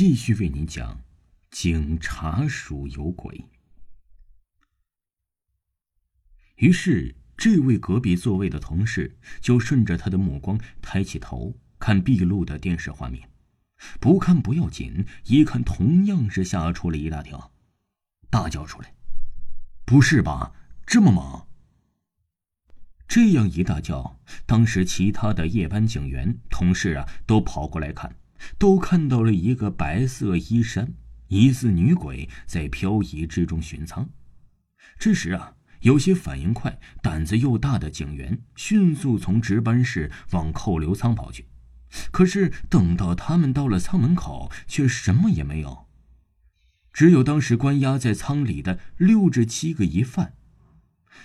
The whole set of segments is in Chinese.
继续为您讲：警察署有鬼。于是，这位隔壁座位的同事就顺着他的目光抬起头看闭路的电视画面，不看不要紧，一看同样是吓出了一大跳，大叫出来：“不是吧？这么猛！”这样一大叫，当时其他的夜班警员同事啊都跑过来看。都看到了一个白色衣衫、疑似女鬼在漂移之中巡仓。这时啊，有些反应快、胆子又大的警员迅速从值班室往扣留仓跑去。可是等到他们到了仓门口，却什么也没有，只有当时关押在仓里的六至七个疑犯，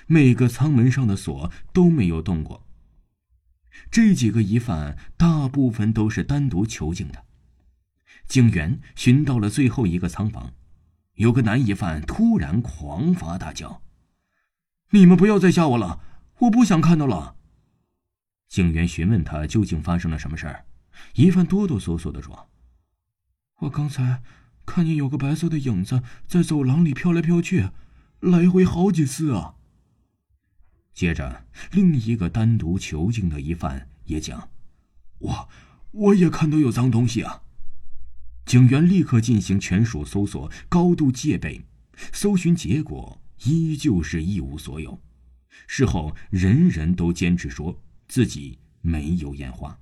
每个仓门上的锁都没有动过。这几个疑犯大部分都是单独囚禁的。警员寻到了最后一个仓房，有个男疑犯突然狂发大叫：“你们不要再吓我了，我不想看到了。”警员询问他究竟发生了什么事儿，疑犯哆哆嗦嗦的说：“我刚才看见有个白色的影子在走廊里飘来飘去，来回好几次啊。”接着，另一个单独囚禁的疑犯也讲：“我，我也看到有脏东西啊。”警员立刻进行全署搜索，高度戒备，搜寻结果依旧是一无所有。事后，人人都坚持说自己没有眼花。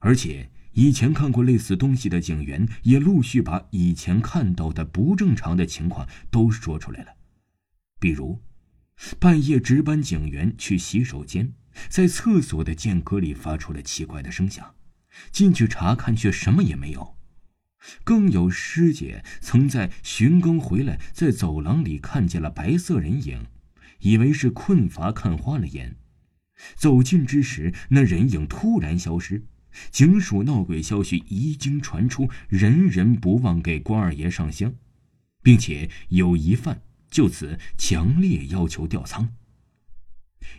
而且，以前看过类似东西的警员也陆续把以前看到的不正常的情况都说出来了，比如。半夜值班警员去洗手间，在厕所的间隔里发出了奇怪的声响，进去查看却什么也没有。更有师姐曾在巡更回来，在走廊里看见了白色人影，以为是困乏看花了眼，走近之时，那人影突然消失。警署闹鬼消息一经传出，人人不忘给关二爷上香，并且有疑犯。就此强烈要求调仓。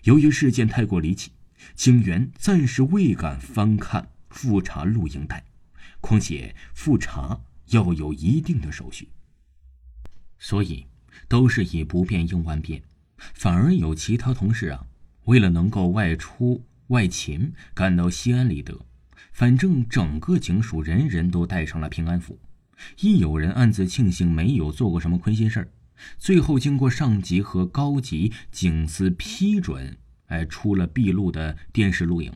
由于事件太过离奇，警员暂时未敢翻看复查录影带，况且复查要有一定的手续，所以都是以不变应万变。反而有其他同事啊，为了能够外出外勤，赶到西安里德，反正整个警署人人都带上了平安符。亦有人暗自庆幸没有做过什么亏心事儿。最后，经过上级和高级警司批准，哎，出了闭路的电视录影，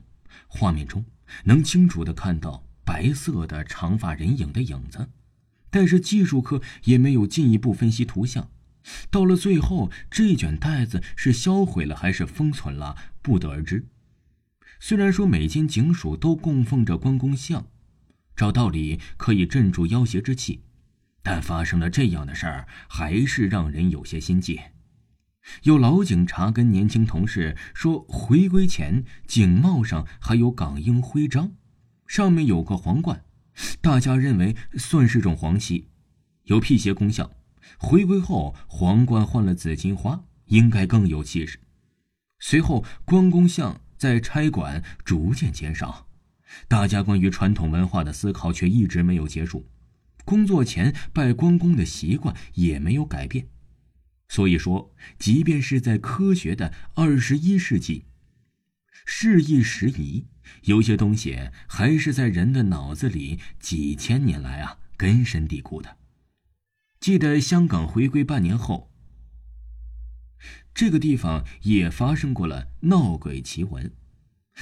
画面中能清楚的看到白色的长发人影的影子，但是技术科也没有进一步分析图像。到了最后，这卷袋子是销毁了还是封存了，不得而知。虽然说每间警署都供奉着关公像，照道理可以镇住妖邪之气。但发生了这样的事儿，还是让人有些心悸。有老警察跟年轻同事说，回归前警帽上还有港英徽章，上面有个皇冠，大家认为算是种黄旗，有辟邪功效。回归后，皇冠换了紫金花，应该更有气势。随后，关公像在差馆逐渐减少，大家关于传统文化的思考却一直没有结束。工作前拜关公的习惯也没有改变，所以说，即便是在科学的二十一世纪，事易时移，有些东西还是在人的脑子里几千年来啊根深蒂固的。记得香港回归半年后，这个地方也发生过了闹鬼奇闻，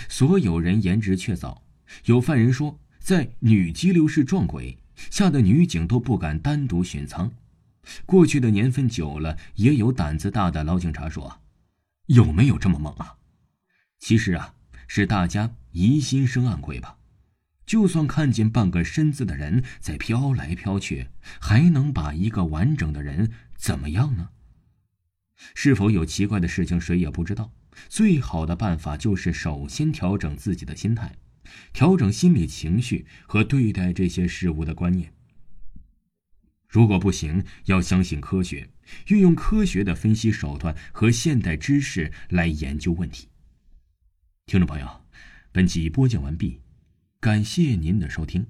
所有人言之确凿。有犯人说，在女激流室撞鬼。吓得女警都不敢单独巡仓。过去的年份久了，也有胆子大的老警察说：“有没有这么猛啊？”其实啊，是大家疑心生暗鬼吧。就算看见半个身子的人在飘来飘去，还能把一个完整的人怎么样呢？是否有奇怪的事情，谁也不知道。最好的办法就是首先调整自己的心态。调整心理情绪和对待这些事物的观念。如果不行，要相信科学，运用科学的分析手段和现代知识来研究问题。听众朋友，本集播讲完毕，感谢您的收听。